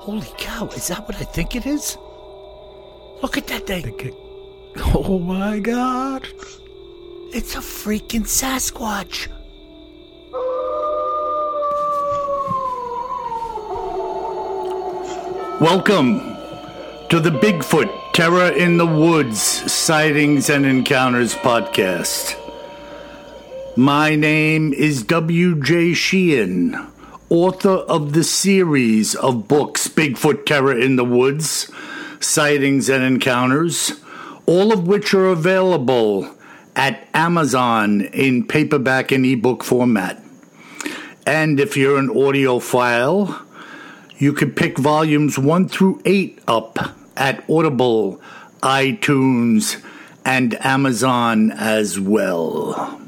Holy cow! Is that what I think it is? Look at that thing. Think it- Oh my god! It's a freaking Sasquatch. Welcome to the Bigfoot Terror in the Woods Sightings and Encounters podcast. My name is W.J. Sheehan, author of the series of books Bigfoot Terror in the Woods Sightings and Encounters, all of which are available at Amazon in paperback and ebook format. And if you're an audiophile, you can pick volumes 1 through 8 up at Audible, iTunes, and Amazon as well.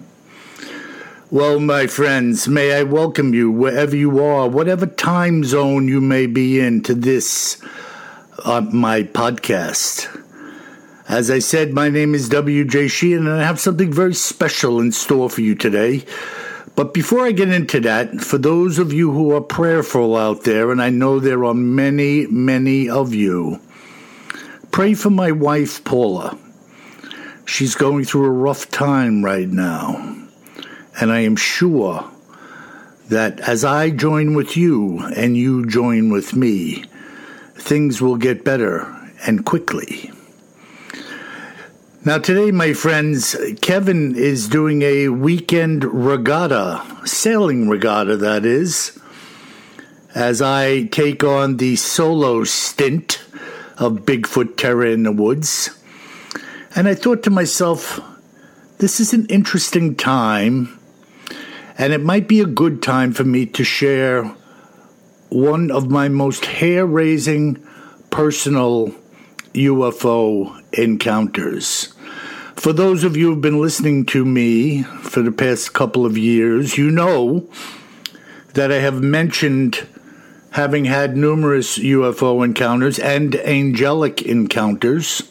Well, my friends, may I welcome you wherever you are, whatever time zone you may be in, to this, uh, my podcast. As I said, my name is W.J. Sheehan, and I have something very special in store for you today. But before I get into that, for those of you who are prayerful out there, and I know there are many, many of you, pray for my wife, Paula. She's going through a rough time right now. And I am sure that as I join with you and you join with me, things will get better and quickly. Now, today, my friends, Kevin is doing a weekend regatta, sailing regatta, that is, as I take on the solo stint of Bigfoot Terror in the Woods. And I thought to myself, this is an interesting time, and it might be a good time for me to share one of my most hair raising personal UFO encounters. For those of you who've been listening to me for the past couple of years, you know that I have mentioned having had numerous UFO encounters and angelic encounters.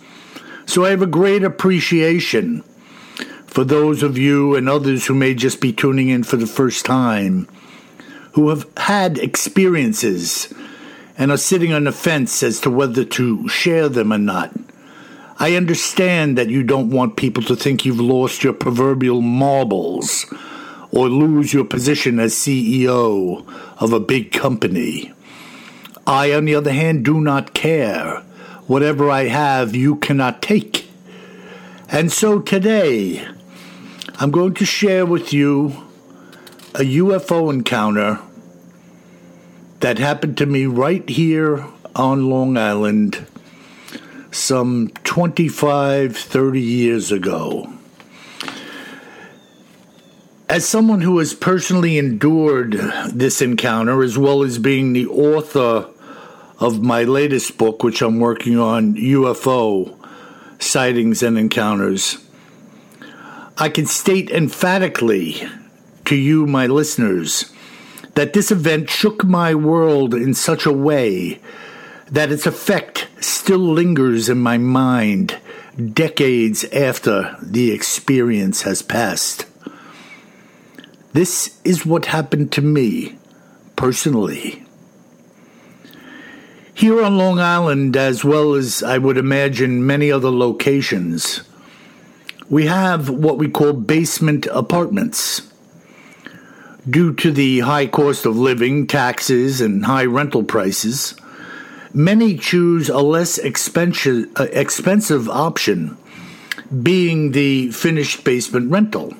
So I have a great appreciation for those of you and others who may just be tuning in for the first time, who have had experiences and are sitting on the fence as to whether to share them or not. I understand that you don't want people to think you've lost your proverbial marbles or lose your position as CEO of a big company. I, on the other hand, do not care. Whatever I have, you cannot take. And so today, I'm going to share with you a UFO encounter that happened to me right here on Long Island some 25, 30 years ago. As someone who has personally endured this encounter, as well as being the author of my latest book, which I'm working on UFO sightings and encounters, I can state emphatically to you, my listeners, that this event shook my world in such a way that its effect still lingers in my mind decades after the experience has passed. This is what happened to me personally. Here on Long Island, as well as I would imagine many other locations, we have what we call basement apartments. Due to the high cost of living, taxes, and high rental prices, many choose a less expensive, uh, option, being the finished basement rental,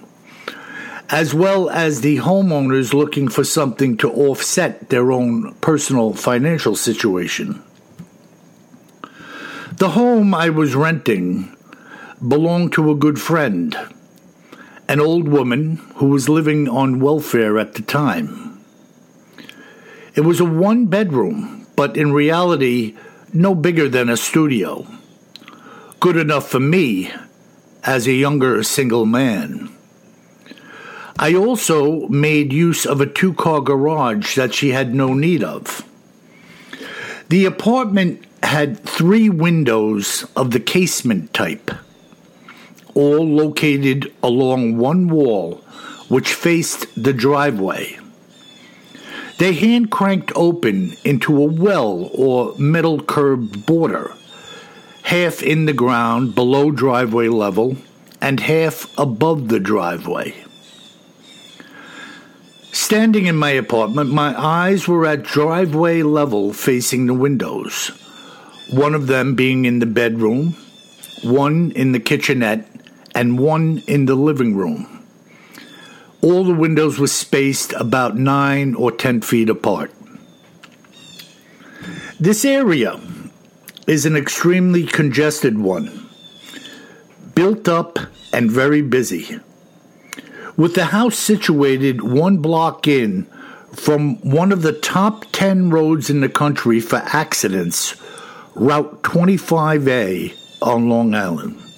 as well as the homeowners looking for something to offset their own personal financial situation. The home I was renting belonged to a good friend, an old woman who was living on welfare at the time. It was a one bedroom but in reality, no bigger than a studio. Good enough for me as a younger single man. I also made use of a two car garage that she had no need of. The apartment had three windows of the casement type, all located along one wall which faced the driveway. They hand cranked open into a well or metal curbed border, half in the ground below driveway level and half above the driveway. Standing in my apartment, my eyes were at driveway level facing the windows, one of them being in the bedroom, one in the kitchenette, and one in the living room. All the windows were spaced about nine or ten feet apart. This area is an extremely congested one, built up and very busy. With the house situated one block in from one of the top 10 roads in the country for accidents, Route 25A on Long Island.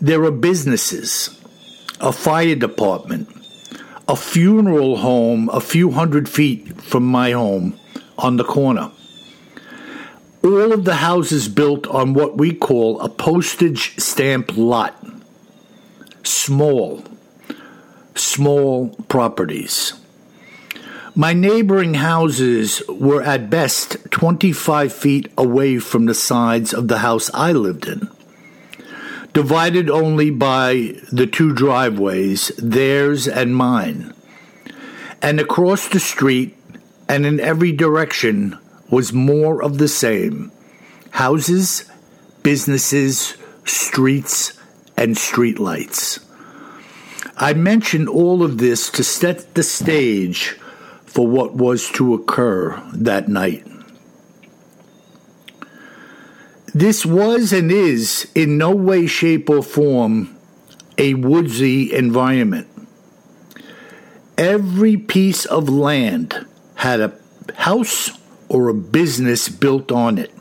There are businesses, a fire department, a funeral home a few hundred feet from my home on the corner. All of the houses built on what we call a postage stamp lot. Small, small properties. My neighboring houses were at best 25 feet away from the sides of the house I lived in, divided only by the two driveways, theirs and mine. And across the street and in every direction was more of the same houses, businesses, streets, and streetlights. I mention all of this to set the stage for what was to occur that night. This was and is in no way, shape, or form a woodsy environment. Every piece of land had a house or a business built on it,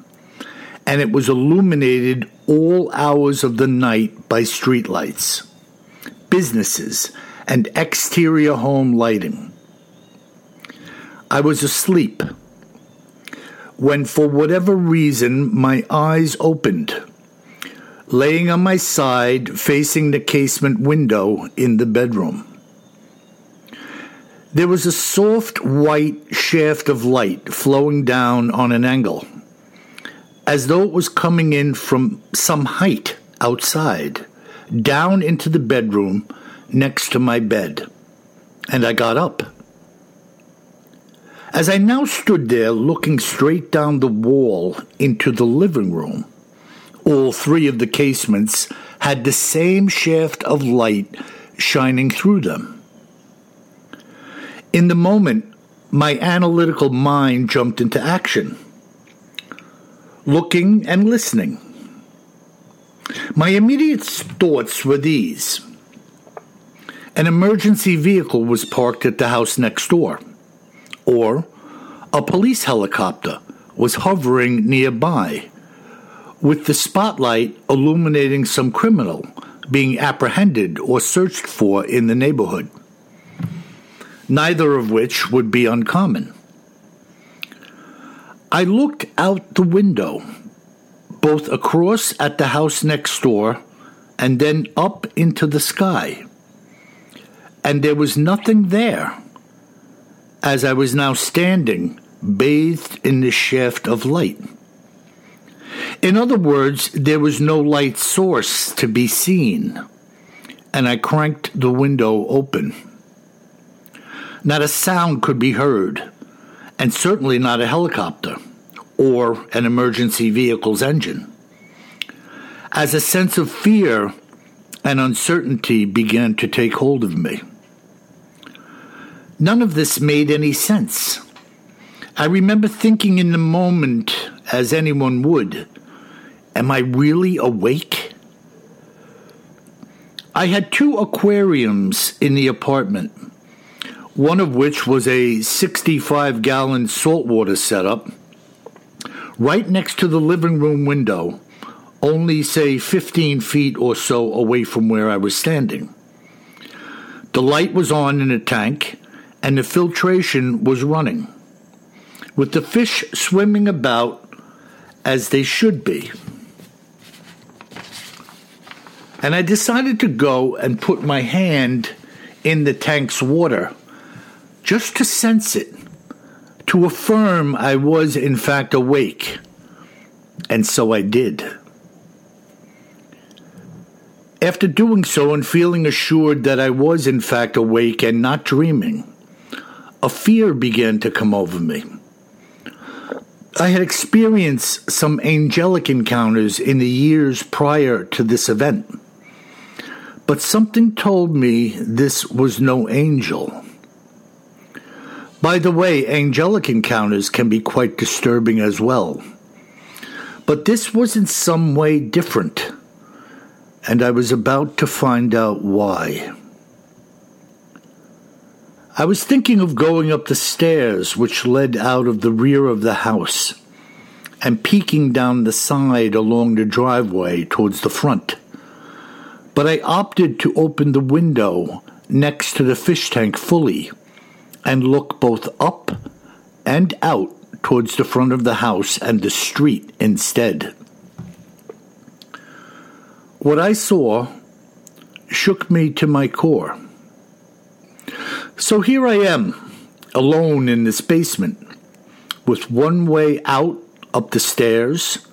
and it was illuminated all hours of the night by streetlights businesses, and exterior home lighting. I was asleep when, for whatever reason, my eyes opened, laying on my side facing the casement window in the bedroom. There was a soft white shaft of light flowing down on an angle, as though it was coming in from some height outside down into the bedroom next to my bed, and I got up. As I now stood there looking straight down the wall into the living room, all three of the casements had the same shaft of light shining through them. In the moment, my analytical mind jumped into action, looking and listening. My immediate thoughts were these an emergency vehicle was parked at the house next door, or a police helicopter was hovering nearby, with the spotlight illuminating some criminal being apprehended or searched for in the neighborhood, neither of which would be uncommon. I looked out the window both across at the house next door and then up into the sky. And there was nothing there, as I was now standing, bathed in the shaft of light. In other words, there was no light source to be seen, and I cranked the window open. Not a sound could be heard, and certainly not a helicopter or an emergency vehicle's engine. As a sense of fear and uncertainty began to take hold of me. None of this made any sense. I remember thinking in the moment, as anyone would, Am I really awake? I had two aquariums in the apartment, one of which was a 65 gallon saltwater setup right next to the living room window, only, say, 15 feet or so away from where I was standing. The light was on in the tank, and the filtration was running, with the fish swimming about as they should be. And I decided to go and put my hand in the tank's water just to sense it, to affirm I was in fact awake. And so I did. After doing so and feeling assured that I was in fact awake and not dreaming, a fear began to come over me. I had experienced some angelic encounters in the years prior to this event, but something told me this was no angel. By the way, angelic encounters can be quite disturbing as well. But this was in some way different and I was about to find out why. I was thinking of going up the stairs which led out of the rear of the house and peeking down the side along the driveway towards the front. But I opted to open the window next to the fish tank fully and look both up and out towards the front of the house and the street instead. What I saw shook me to my core. So here I am, alone in this basement, with one way out up the stairs,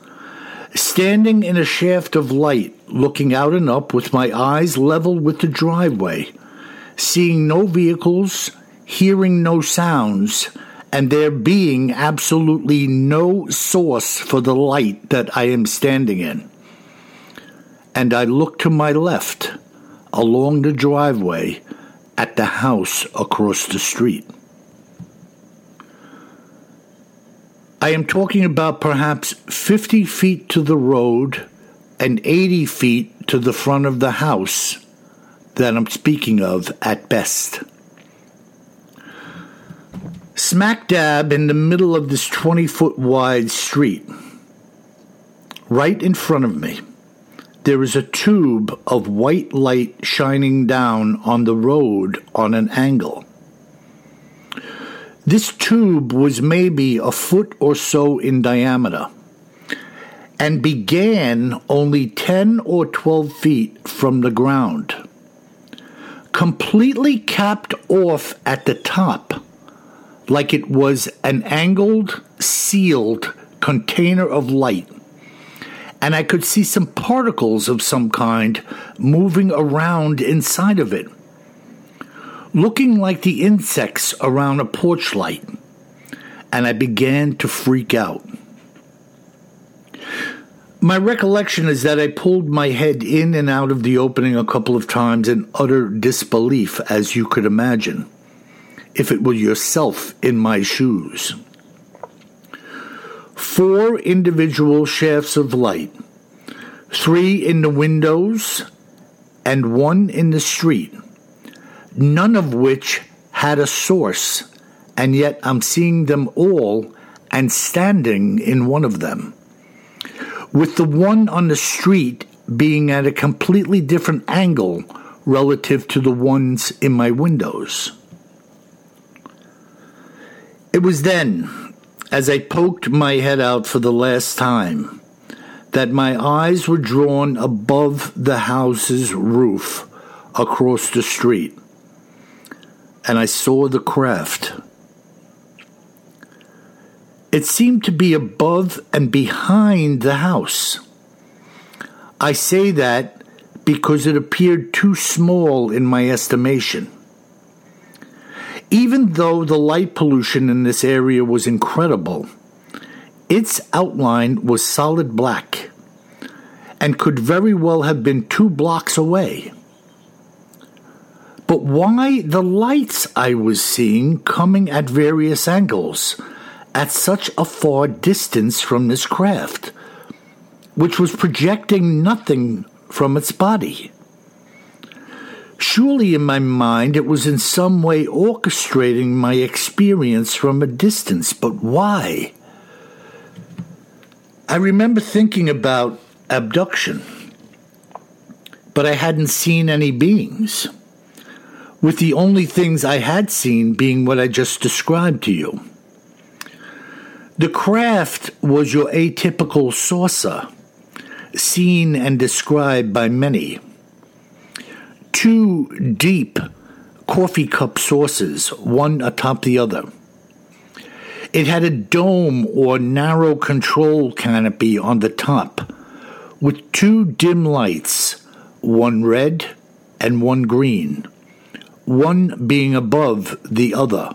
standing in a shaft of light, looking out and up with my eyes level with the driveway, seeing no vehicles, hearing no sounds, and there being absolutely no source for the light that I am standing in. And I look to my left along the driveway at the house across the street. I am talking about perhaps 50 feet to the road and 80 feet to the front of the house that I'm speaking of at best. Smack dab in the middle of this 20 foot wide street, right in front of me there is a tube of white light shining down on the road on an angle. This tube was maybe a foot or so in diameter and began only 10 or 12 feet from the ground. Completely capped off at the top, like it was an angled, sealed container of light and I could see some particles of some kind moving around inside of it, looking like the insects around a porch light, and I began to freak out. My recollection is that I pulled my head in and out of the opening a couple of times in utter disbelief, as you could imagine, if it were yourself in my shoes four individual shafts of light, three in the windows and one in the street, none of which had a source, and yet I'm seeing them all and standing in one of them. With the one on the street being at a completely different angle relative to the ones in my windows. It was then as I poked my head out for the last time, that my eyes were drawn above the house's roof across the street, and I saw the craft. It seemed to be above and behind the house. I say that because it appeared too small in my estimation. Even though the light pollution in this area was incredible, its outline was solid black and could very well have been two blocks away. But why the lights I was seeing coming at various angles at such a far distance from this craft, which was projecting nothing from its body? Surely in my mind it was in some way orchestrating my experience from a distance, but why? I remember thinking about abduction, but I hadn't seen any beings, with the only things I had seen being what I just described to you. The craft was your atypical saucer, seen and described by many. Two deep coffee cup saucers, one atop the other it had a dome or narrow control canopy on the top with two dim lights, one red and one green, one being above the other,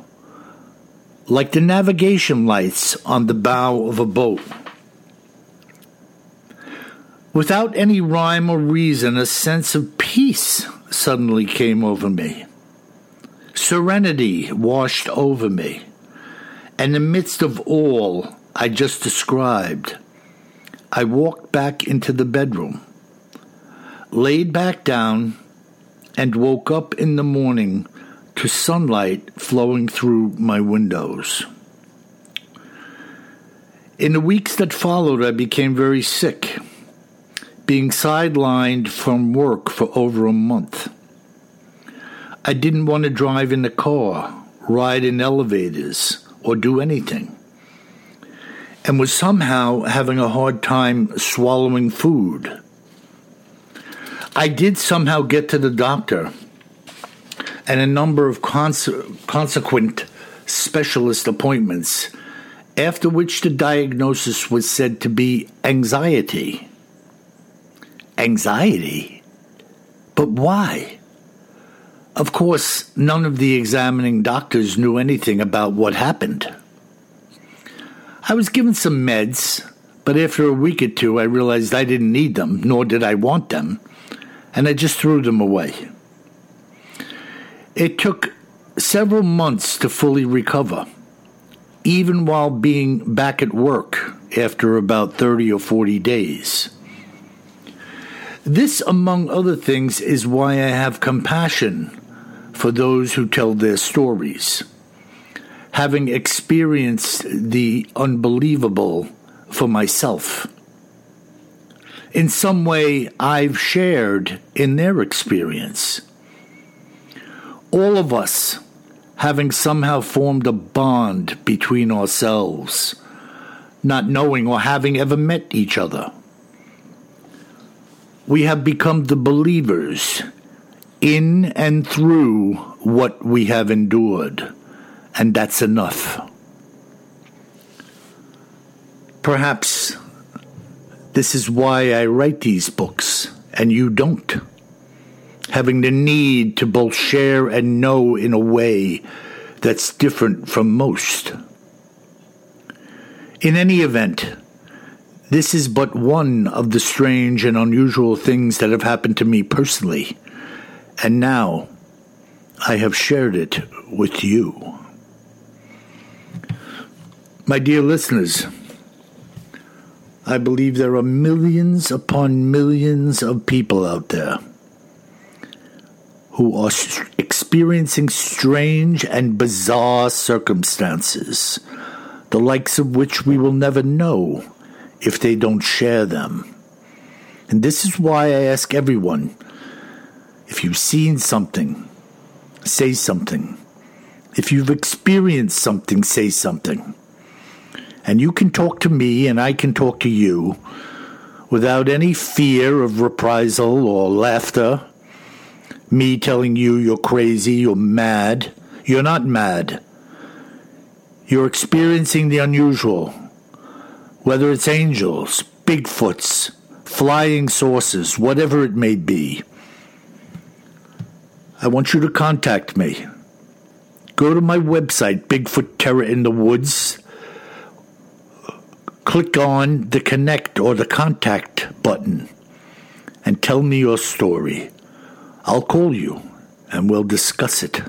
like the navigation lights on the bow of a boat. Without any rhyme or reason, a sense of peace suddenly came over me. Serenity washed over me. And in the midst of all I just described, I walked back into the bedroom, laid back down, and woke up in the morning to sunlight flowing through my windows. In the weeks that followed, I became very sick, being sidelined from work for over a month. I didn't want to drive in the car, ride in elevators or do anything, and was somehow having a hard time swallowing food. I did somehow get to the doctor and a number of cons- consequent specialist appointments, after which the diagnosis was said to be anxiety. Anxiety? But why? Of course, none of the examining doctors knew anything about what happened. I was given some meds, but after a week or two, I realized I didn't need them, nor did I want them, and I just threw them away. It took several months to fully recover, even while being back at work after about 30 or 40 days. This, among other things, is why I have compassion for those who tell their stories. Having experienced the unbelievable for myself. In some way, I've shared in their experience. All of us having somehow formed a bond between ourselves, not knowing or having ever met each other. We have become the believers in and through what we have endured, and that's enough. Perhaps this is why I write these books and you don't. Having the need to both share and know in a way that's different from most. In any event, this is but one of the strange and unusual things that have happened to me personally and now I have shared it with you. My dear listeners, I believe there are millions upon millions of people out there who are experiencing strange and bizarre circumstances, the likes of which we will never know if they don't share them. And this is why I ask everyone if you've seen something, say something. If you've experienced something, say something. And you can talk to me and I can talk to you without any fear of reprisal or laughter. Me telling you you're crazy, you're mad. You're not mad. You're experiencing the unusual. Whether it's angels, Bigfoots, flying saucers, whatever it may be. I want you to contact me. Go to my website, Bigfoot Terror in the Woods. Click on the connect or the contact button and tell me your story. I'll call you and we'll discuss it.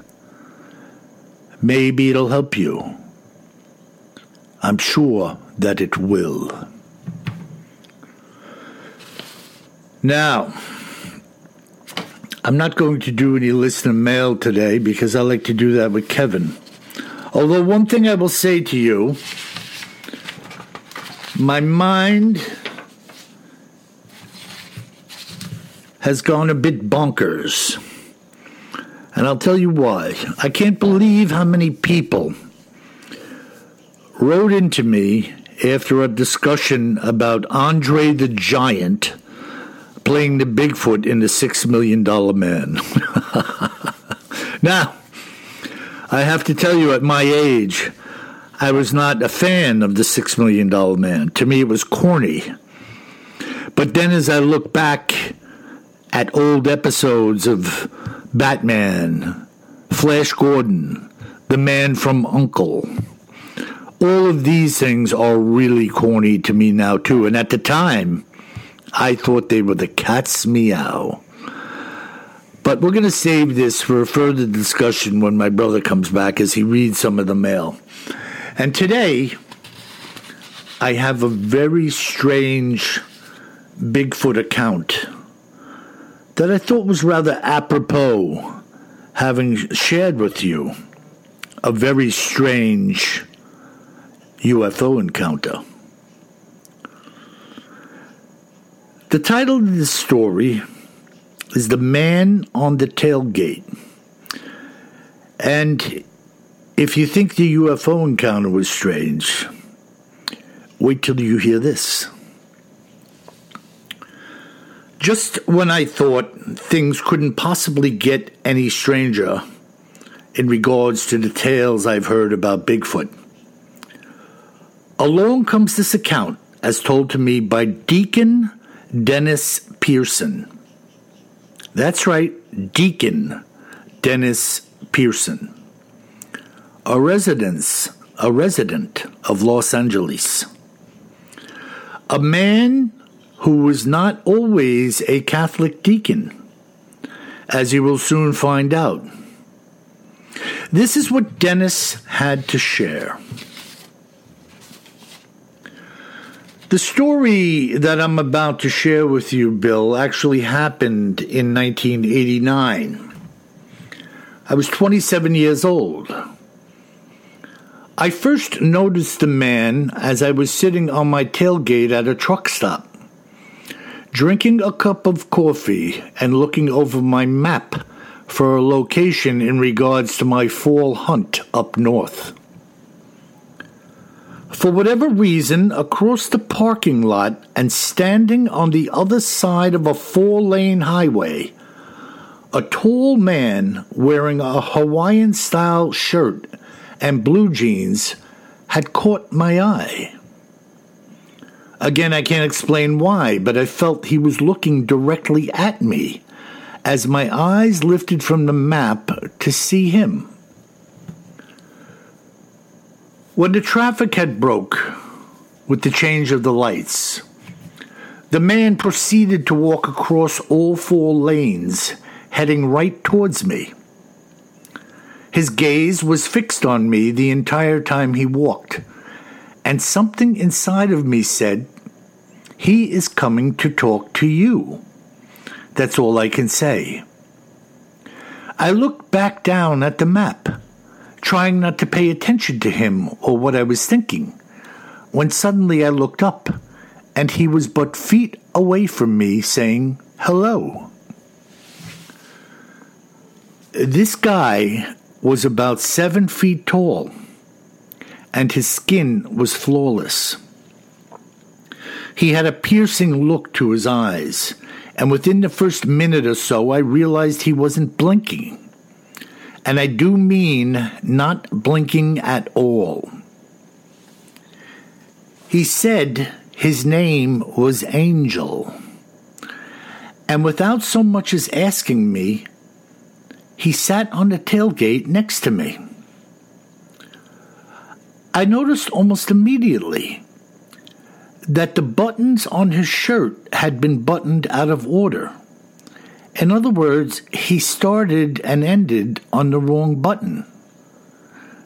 Maybe it'll help you. I'm sure that it will. Now, I'm not going to do any listener mail today because I like to do that with Kevin. Although, one thing I will say to you My mind has gone a bit bonkers. And I'll tell you why. I can't believe how many people wrote into me after a discussion about Andre the Giant playing the Bigfoot in the Six Million Dollar Man. now, I have to tell you, at my age, I was not a fan of the Six Million Dollar Man. To me, it was corny. But then as I look back at old episodes of Batman, Flash Gordon, The Man from Uncle, all of these things are really corny to me now, too. And at the time, I thought they were the cat's meow. But we're going to save this for further discussion when my brother comes back as he reads some of the mail. And today, I have a very strange Bigfoot account that I thought was rather apropos, having shared with you a very strange UFO encounter. The title of this story is The Man on the Tailgate. And if you think the UFO encounter was strange, wait till you hear this. Just when I thought things couldn't possibly get any stranger in regards to the tales I've heard about Bigfoot, along comes this account as told to me by Deacon Dennis Pearson. That's right, Deacon Dennis Pearson, a residence, a resident of Los Angeles, a man who was not always a Catholic deacon, as you will soon find out. This is what Dennis had to share. The story that I'm about to share with you, Bill, actually happened in 1989. I was 27 years old. I first noticed the man as I was sitting on my tailgate at a truck stop, drinking a cup of coffee and looking over my map for a location in regards to my fall hunt up north. For whatever reason, across the parking lot and standing on the other side of a four lane highway, a tall man wearing a Hawaiian style shirt and blue jeans had caught my eye. Again, I can't explain why, but I felt he was looking directly at me as my eyes lifted from the map to see him. When the traffic had broke with the change of the lights, the man proceeded to walk across all four lanes, heading right towards me. His gaze was fixed on me the entire time he walked, and something inside of me said, He is coming to talk to you. That's all I can say. I looked back down at the map trying not to pay attention to him or what I was thinking, when suddenly I looked up and he was but feet away from me saying, Hello. This guy was about seven feet tall, and his skin was flawless. He had a piercing look to his eyes, and within the first minute or so, I realized he wasn't blinking and I do mean not blinking at all. He said his name was Angel, and without so much as asking me, he sat on the tailgate next to me. I noticed almost immediately that the buttons on his shirt had been buttoned out of order. In other words, he started and ended on the wrong button.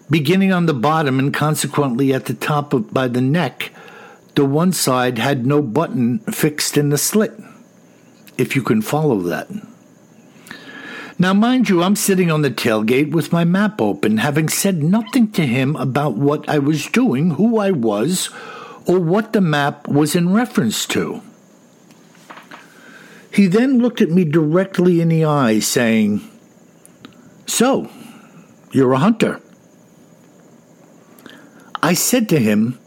Beginning on the bottom and consequently at the top of, by the neck, the one side had no button fixed in the slit, if you can follow that. Now, mind you, I'm sitting on the tailgate with my map open, having said nothing to him about what I was doing, who I was, or what the map was in reference to. He then looked at me directly in the eye, saying, So, you're a hunter. I said to him,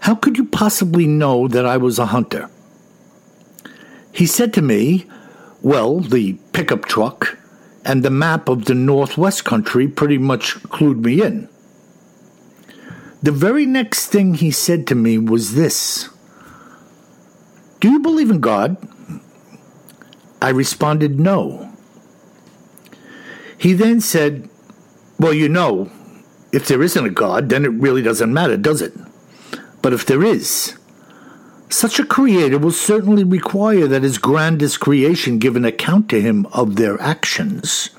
How could you possibly know that I was a hunter? He said to me, Well, the pickup truck and the map of the Northwest country pretty much clued me in. The very next thing he said to me was this Do you believe in God? I responded, No. He then said, Well, you know, if there isn't a God, then it really doesn't matter, does it? But if there is, such a creator will certainly require that his grandest creation give an account to him of their actions.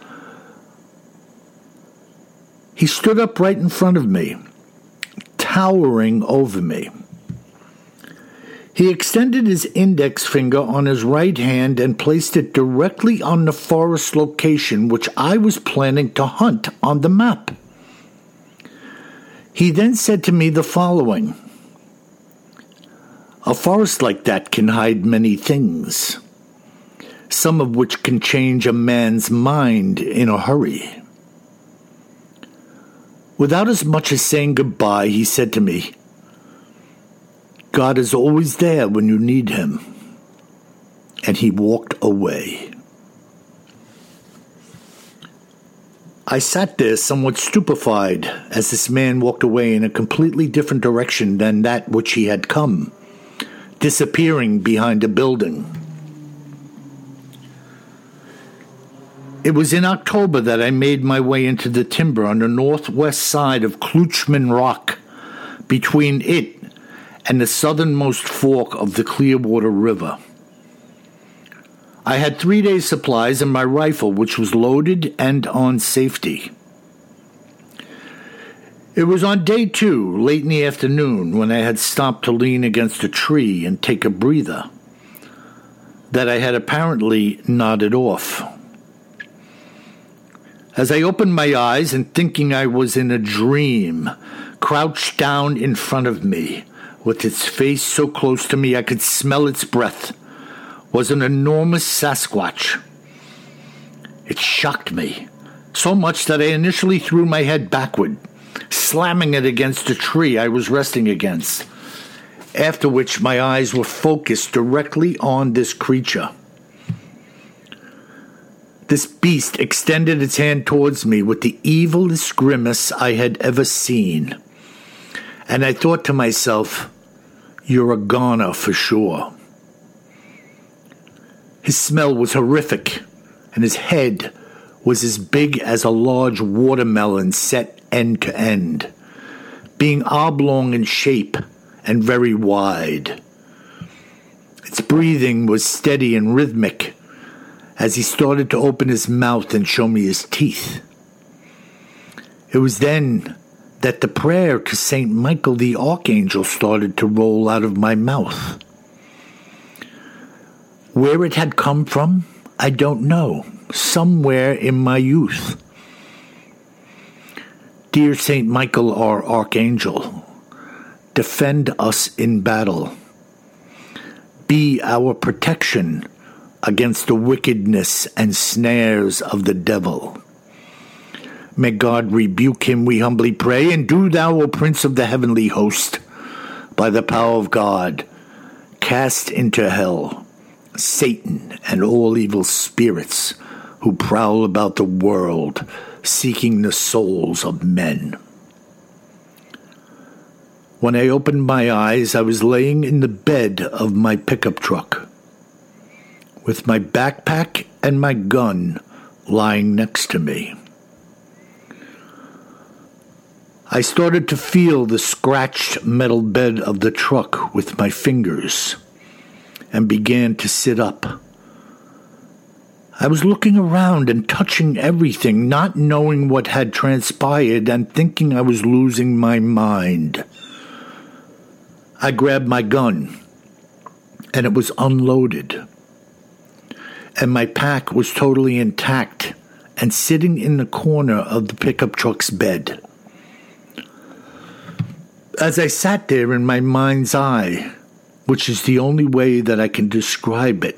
He stood up right in front of me, towering over me. He extended his index finger on his right hand and placed it directly on the forest location which I was planning to hunt on the map. He then said to me the following A forest like that can hide many things, some of which can change a man's mind in a hurry. Without as much as saying goodbye, he said to me, God is always there when you need him. And he walked away. I sat there somewhat stupefied as this man walked away in a completely different direction than that which he had come, disappearing behind a building. It was in October that I made my way into the timber on the northwest side of Kloochman Rock, between it and the southernmost fork of the Clearwater River. I had three days' supplies and my rifle, which was loaded and on safety. It was on day two, late in the afternoon, when I had stopped to lean against a tree and take a breather, that I had apparently nodded off. As I opened my eyes and thinking I was in a dream, crouched down in front of me, with its face so close to me I could smell its breath was an enormous Sasquatch. It shocked me so much that I initially threw my head backward, slamming it against a tree I was resting against, after which my eyes were focused directly on this creature. This beast extended its hand towards me with the evilest grimace I had ever seen. And I thought to myself, you're a goner for sure. His smell was horrific, and his head was as big as a large watermelon set end to end, being oblong in shape and very wide. Its breathing was steady and rhythmic as he started to open his mouth and show me his teeth. It was then that the prayer to St. Michael the Archangel started to roll out of my mouth. Where it had come from, I don't know. Somewhere in my youth. Dear St. Michael, our Archangel, defend us in battle. Be our protection against the wickedness and snares of the devil. May God rebuke him, we humbly pray, and do thou, O Prince of the heavenly host, by the power of God, cast into hell Satan and all evil spirits who prowl about the world seeking the souls of men. When I opened my eyes, I was laying in the bed of my pickup truck, with my backpack and my gun lying next to me. I started to feel the scratched metal bed of the truck with my fingers and began to sit up. I was looking around and touching everything, not knowing what had transpired and thinking I was losing my mind. I grabbed my gun, and it was unloaded. And my pack was totally intact and sitting in the corner of the pickup truck's bed. As I sat there in my mind's eye, which is the only way that I can describe it,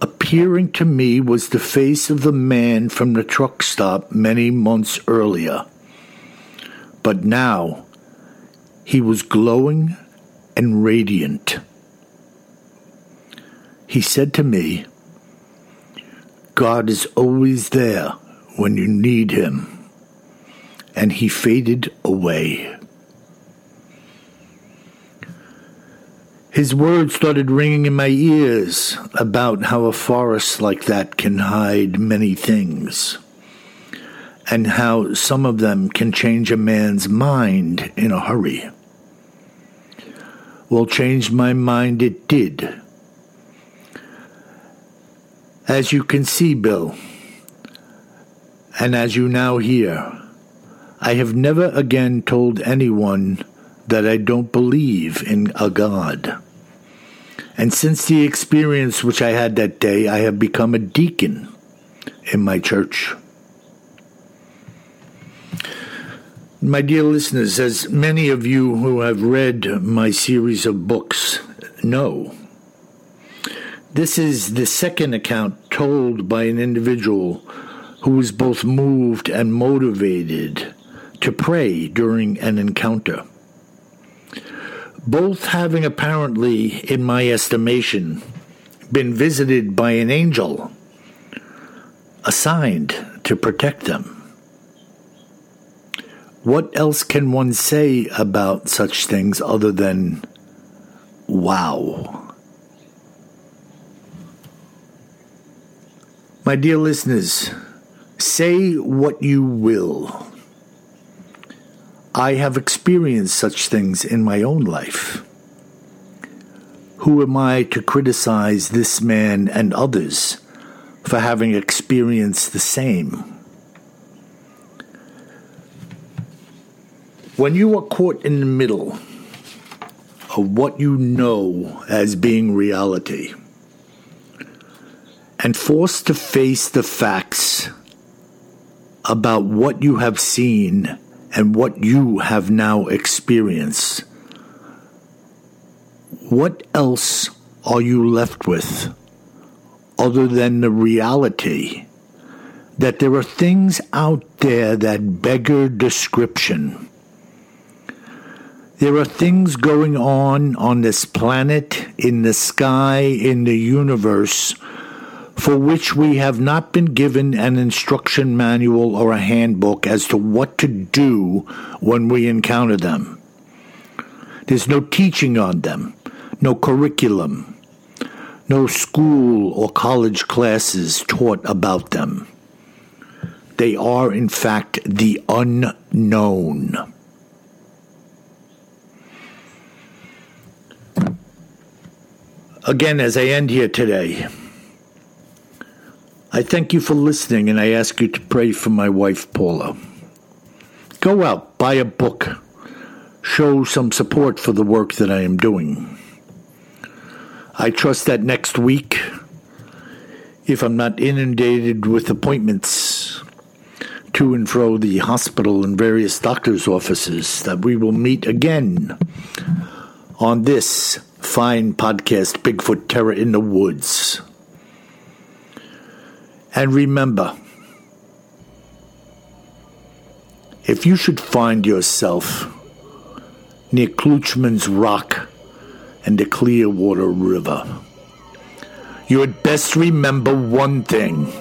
appearing to me was the face of the man from the truck stop many months earlier. But now he was glowing and radiant. He said to me, God is always there when you need him. And he faded away. His words started ringing in my ears about how a forest like that can hide many things, and how some of them can change a man's mind in a hurry. Well, change my mind it did. As you can see, Bill, and as you now hear, I have never again told anyone that I don't believe in a God. And since the experience which I had that day, I have become a deacon in my church. My dear listeners, as many of you who have read my series of books know, this is the second account told by an individual who was both moved and motivated to pray during an encounter. Both having apparently, in my estimation, been visited by an angel assigned to protect them. What else can one say about such things other than wow? My dear listeners, say what you will. I have experienced such things in my own life. Who am I to criticize this man and others for having experienced the same? When you are caught in the middle of what you know as being reality, and forced to face the facts about what you have seen and what you have now experienced, what else are you left with other than the reality that there are things out there that beggar description? There are things going on on this planet, in the sky, in the universe for which we have not been given an instruction manual or a handbook as to what to do when we encounter them. There's no teaching on them, no curriculum, no school or college classes taught about them. They are, in fact, the unknown. Again, as I end here today, I thank you for listening and I ask you to pray for my wife, Paula. Go out, buy a book, show some support for the work that I am doing. I trust that next week, if I'm not inundated with appointments to and fro the hospital and various doctor's offices, that we will meet again on this fine podcast, Bigfoot Terror in the Woods. And remember, if you should find yourself near Kloochman's Rock and the Clearwater River, you had best remember one thing.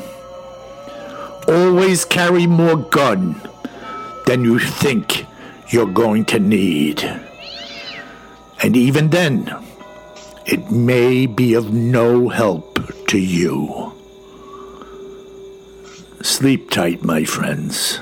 Always carry more gun than you think you're going to need. And even then, it may be of no help to you. Sleep tight, my friends.